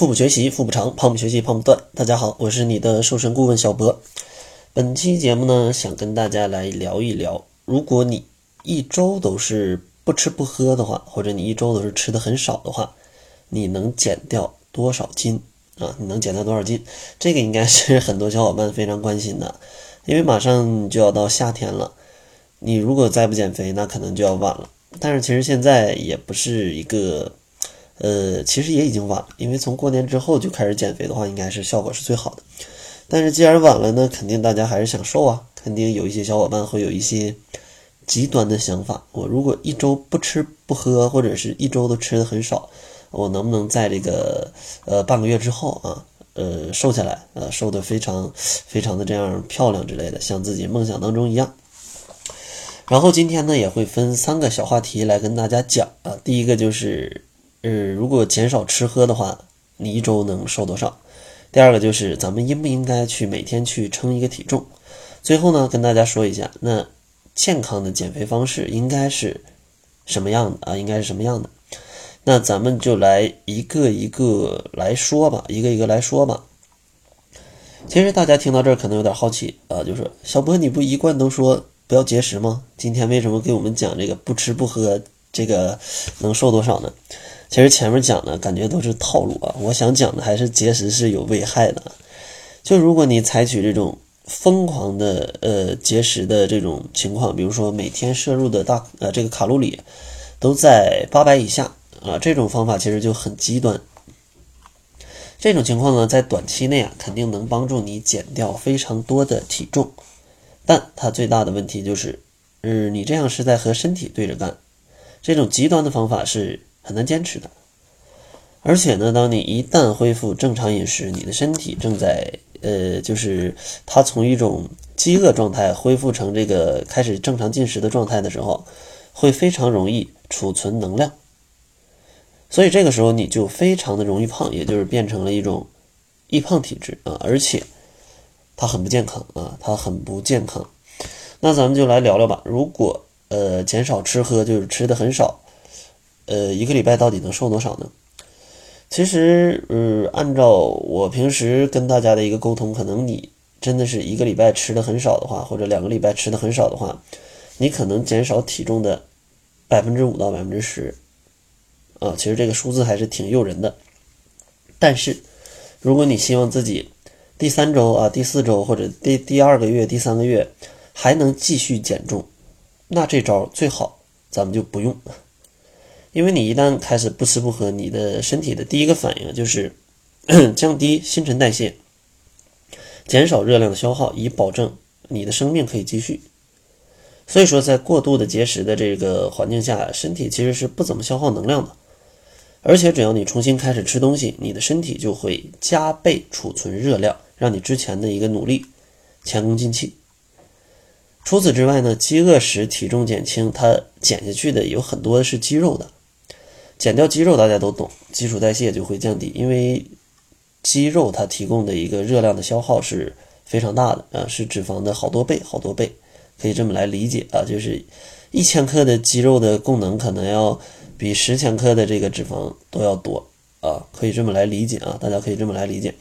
腹部学习，腹部长；胖不学习，胖不断。大家好，我是你的瘦身顾问小博。本期节目呢，想跟大家来聊一聊，如果你一周都是不吃不喝的话，或者你一周都是吃的很少的话，你能减掉多少斤啊？你能减掉多少斤？这个应该是很多小伙伴非常关心的，因为马上就要到夏天了，你如果再不减肥，那可能就要晚了。但是其实现在也不是一个。呃，其实也已经晚了，因为从过年之后就开始减肥的话，应该是效果是最好的。但是既然晚了呢，肯定大家还是想瘦啊，肯定有一些小伙伴会有一些极端的想法。我如果一周不吃不喝，或者是一周都吃的很少，我能不能在这个呃半个月之后啊，呃瘦下来，呃瘦的非常非常的这样漂亮之类的，像自己梦想当中一样。然后今天呢，也会分三个小话题来跟大家讲啊，第一个就是。呃，如果减少吃喝的话，你一周能瘦多少？第二个就是咱们应不应该去每天去称一个体重？最后呢，跟大家说一下，那健康的减肥方式应该是什么样的啊？应该是什么样的？那咱们就来一个一个来说吧，一个一个来说吧。其实大家听到这儿可能有点好奇啊，就是小波你不一贯都说不要节食吗？今天为什么给我们讲这个不吃不喝，这个能瘦多少呢？其实前面讲的感觉都是套路啊，我想讲的还是节食是有危害的。就如果你采取这种疯狂的呃节食的这种情况，比如说每天摄入的大呃这个卡路里都在八百以下啊，这种方法其实就很极端。这种情况呢，在短期内啊，肯定能帮助你减掉非常多的体重，但它最大的问题就是，嗯，你这样是在和身体对着干。这种极端的方法是。很难坚持的，而且呢，当你一旦恢复正常饮食，你的身体正在呃，就是它从一种饥饿状态恢复成这个开始正常进食的状态的时候，会非常容易储存能量，所以这个时候你就非常的容易胖，也就是变成了一种易胖体质啊，而且它很不健康啊，它很不健康。那咱们就来聊聊吧，如果呃减少吃喝，就是吃的很少。呃，一个礼拜到底能瘦多少呢？其实，呃，按照我平时跟大家的一个沟通，可能你真的是一个礼拜吃的很少的话，或者两个礼拜吃的很少的话，你可能减少体重的百分之五到百分之十，啊，其实这个数字还是挺诱人的。但是，如果你希望自己第三周啊、第四周或者第第二个月、第三个月还能继续减重，那这招最好咱们就不用。因为你一旦开始不吃不喝，你的身体的第一个反应就是 降低新陈代谢，减少热量的消耗，以保证你的生命可以继续。所以说，在过度的节食的这个环境下，身体其实是不怎么消耗能量的。而且，只要你重新开始吃东西，你的身体就会加倍储存热量，让你之前的一个努力前功尽弃。除此之外呢，饥饿时体重减轻，它减下去的有很多是肌肉的。减掉肌肉，大家都懂，基础代谢就会降低，因为肌肉它提供的一个热量的消耗是非常大的啊，是脂肪的好多倍，好多倍，可以这么来理解啊，就是一千克的肌肉的功能可能要比十千克的这个脂肪都要多啊，可以这么来理解啊，大家可以这么来理解，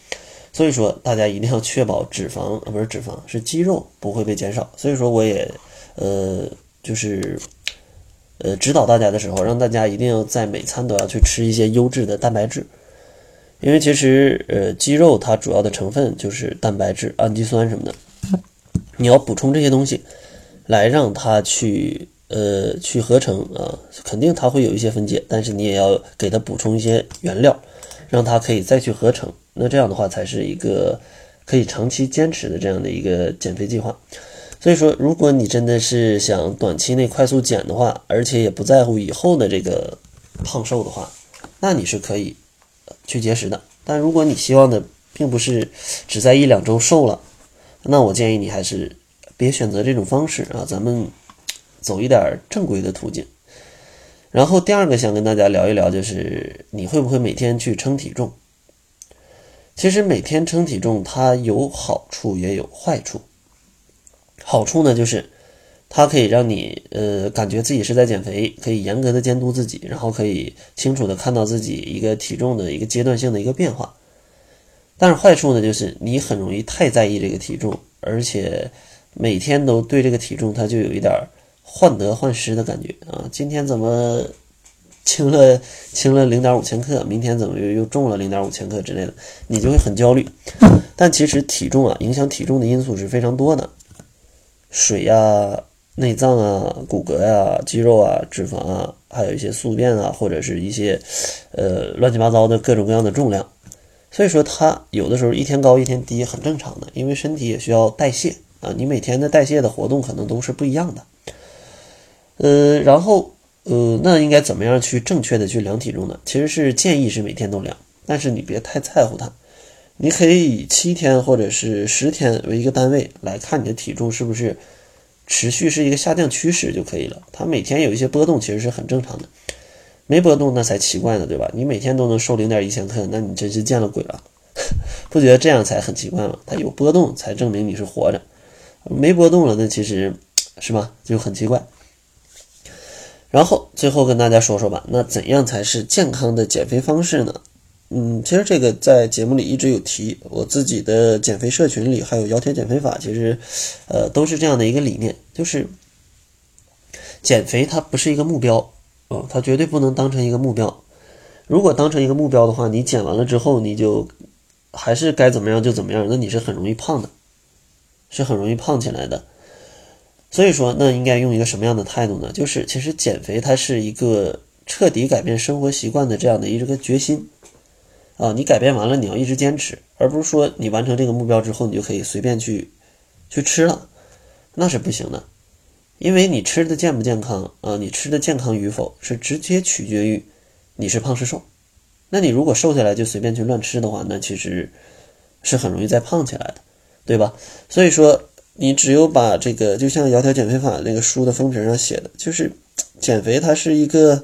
所以说大家一定要确保脂肪啊不是脂肪是肌肉不会被减少，所以说我也呃就是。呃，指导大家的时候，让大家一定要在每餐都要去吃一些优质的蛋白质，因为其实呃，肌肉它主要的成分就是蛋白质、氨基酸什么的，你要补充这些东西，来让它去呃去合成啊，肯定它会有一些分解，但是你也要给它补充一些原料，让它可以再去合成，那这样的话才是一个可以长期坚持的这样的一个减肥计划。所以说，如果你真的是想短期内快速减的话，而且也不在乎以后的这个胖瘦的话，那你是可以去节食的。但如果你希望的并不是只在一两周瘦了，那我建议你还是别选择这种方式啊，咱们走一点正规的途径。然后第二个想跟大家聊一聊，就是你会不会每天去称体重？其实每天称体重它有好处也有坏处。好处呢，就是它可以让你呃感觉自己是在减肥，可以严格的监督自己，然后可以清楚的看到自己一个体重的一个阶段性的一个变化。但是坏处呢，就是你很容易太在意这个体重，而且每天都对这个体重，它就有一点患得患失的感觉啊。今天怎么轻了轻了零点五千克，明天怎么又又重了零点五千克之类的，你就会很焦虑。但其实体重啊，影响体重的因素是非常多的，水呀。内脏啊、骨骼呀、肌肉啊、脂肪啊，还有一些宿便啊，或者是一些，呃，乱七八糟的各种各样的重量，所以说它有的时候一天高一天低很正常的，因为身体也需要代谢啊，你每天的代谢的活动可能都是不一样的，呃，然后呃，那应该怎么样去正确的去量体重呢？其实是建议是每天都量，但是你别太在乎它，你可以以七天或者是十天为一个单位来看你的体重是不是。持续是一个下降趋势就可以了。它每天有一些波动，其实是很正常的。没波动那才奇怪呢，对吧？你每天都能瘦零点一千克，那你真是见了鬼了，不觉得这样才很奇怪吗？它有波动才证明你是活着，没波动了，那其实是吧，就很奇怪。然后最后跟大家说说吧，那怎样才是健康的减肥方式呢？嗯，其实这个在节目里一直有提，我自己的减肥社群里还有窈窕减肥法，其实，呃，都是这样的一个理念，就是减肥它不是一个目标，哦，它绝对不能当成一个目标。如果当成一个目标的话，你减完了之后，你就还是该怎么样就怎么样，那你是很容易胖的，是很容易胖起来的。所以说，那应该用一个什么样的态度呢？就是其实减肥它是一个彻底改变生活习惯的这样的一个决心。啊，你改变完了，你要一直坚持，而不是说你完成这个目标之后，你就可以随便去去吃了，那是不行的，因为你吃的健不健康啊，你吃的健康与否是直接取决于你是胖是瘦。那你如果瘦下来就随便去乱吃的话，那其实是很容易再胖起来的，对吧？所以说，你只有把这个，就像《窈窕减肥法》那个书的封皮上写的，就是。减肥它是一个，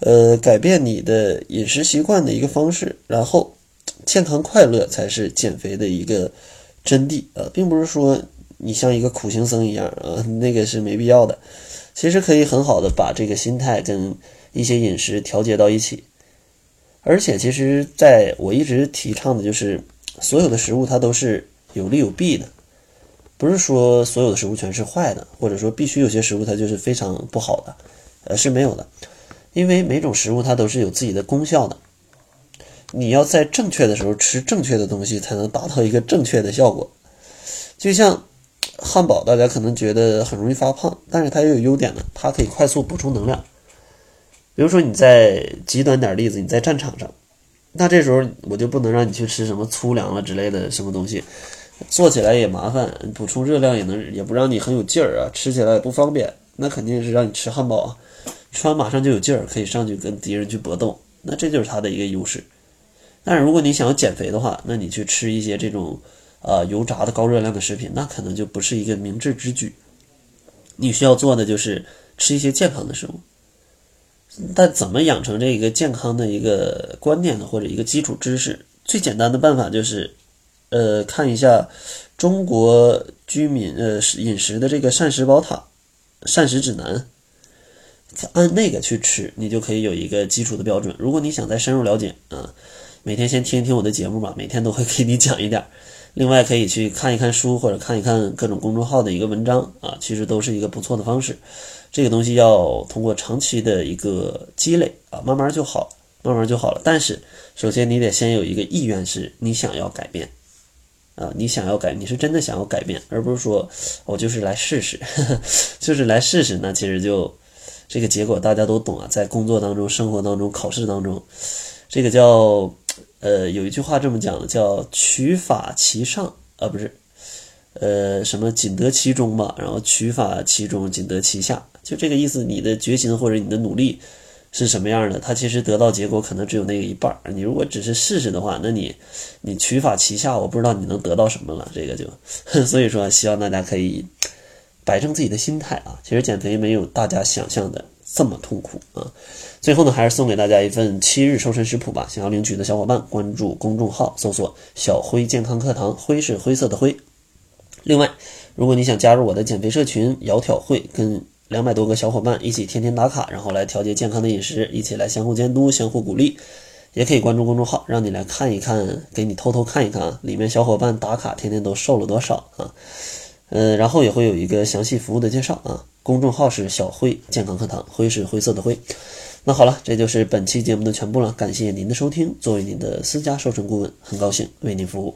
呃，改变你的饮食习惯的一个方式，然后健康快乐才是减肥的一个真谛啊，并不是说你像一个苦行僧一样啊，那个是没必要的。其实可以很好的把这个心态跟一些饮食调节到一起，而且其实在我一直提倡的就是所有的食物它都是有利有弊的。不是说所有的食物全是坏的，或者说必须有些食物它就是非常不好的，呃是没有的，因为每种食物它都是有自己的功效的。你要在正确的时候吃正确的东西，才能达到一个正确的效果。就像汉堡，大家可能觉得很容易发胖，但是它也有优点的，它可以快速补充能量。比如说你在极端点例子，你在战场上，那这时候我就不能让你去吃什么粗粮了之类的什么东西。做起来也麻烦，补充热量也能也不让你很有劲儿啊，吃起来也不方便。那肯定是让你吃汉堡啊，吃完马上就有劲儿，可以上去跟敌人去搏斗。那这就是它的一个优势。但是如果你想要减肥的话，那你去吃一些这种啊油炸的高热量的食品，那可能就不是一个明智之举。你需要做的就是吃一些健康的食物。但怎么养成这一个健康的一个观念呢，或者一个基础知识？最简单的办法就是。呃，看一下中国居民呃饮食的这个膳食宝塔、膳食指南，按那个去吃，你就可以有一个基础的标准。如果你想再深入了解啊，每天先听一听我的节目吧，每天都会给你讲一点。另外可以去看一看书或者看一看各种公众号的一个文章啊，其实都是一个不错的方式。这个东西要通过长期的一个积累啊，慢慢就好，慢慢就好了。但是首先你得先有一个意愿，是你想要改变。啊，你想要改，你是真的想要改变，而不是说我就是来试试，就是来试试。那其实就这个结果大家都懂啊，在工作当中、生活当中、考试当中，这个叫呃，有一句话这么讲，叫取法其上啊，不是呃什么仅得其中吧，然后取法其中，仅得其下，就这个意思。你的决心或者你的努力。是什么样的？它其实得到结果可能只有那个一半儿。你如果只是试试的话，那你你取法其下，我不知道你能得到什么了。这个就，所以说希望大家可以摆正自己的心态啊。其实减肥没有大家想象的这么痛苦啊。最后呢，还是送给大家一份七日瘦身食谱吧。想要领取的小伙伴，关注公众号，搜索“小辉健康课堂”，辉是灰色的灰。另外，如果你想加入我的减肥社群“窈窕会”，跟两百多个小伙伴一起天天打卡，然后来调节健康的饮食，一起来相互监督、相互鼓励，也可以关注公众号，让你来看一看，给你偷偷看一看啊，里面小伙伴打卡天天都瘦了多少啊？呃，然后也会有一个详细服务的介绍啊。公众号是小辉健康课堂，辉是灰色的灰。那好了，这就是本期节目的全部了，感谢您的收听。作为您的私家瘦身顾问，很高兴为您服务。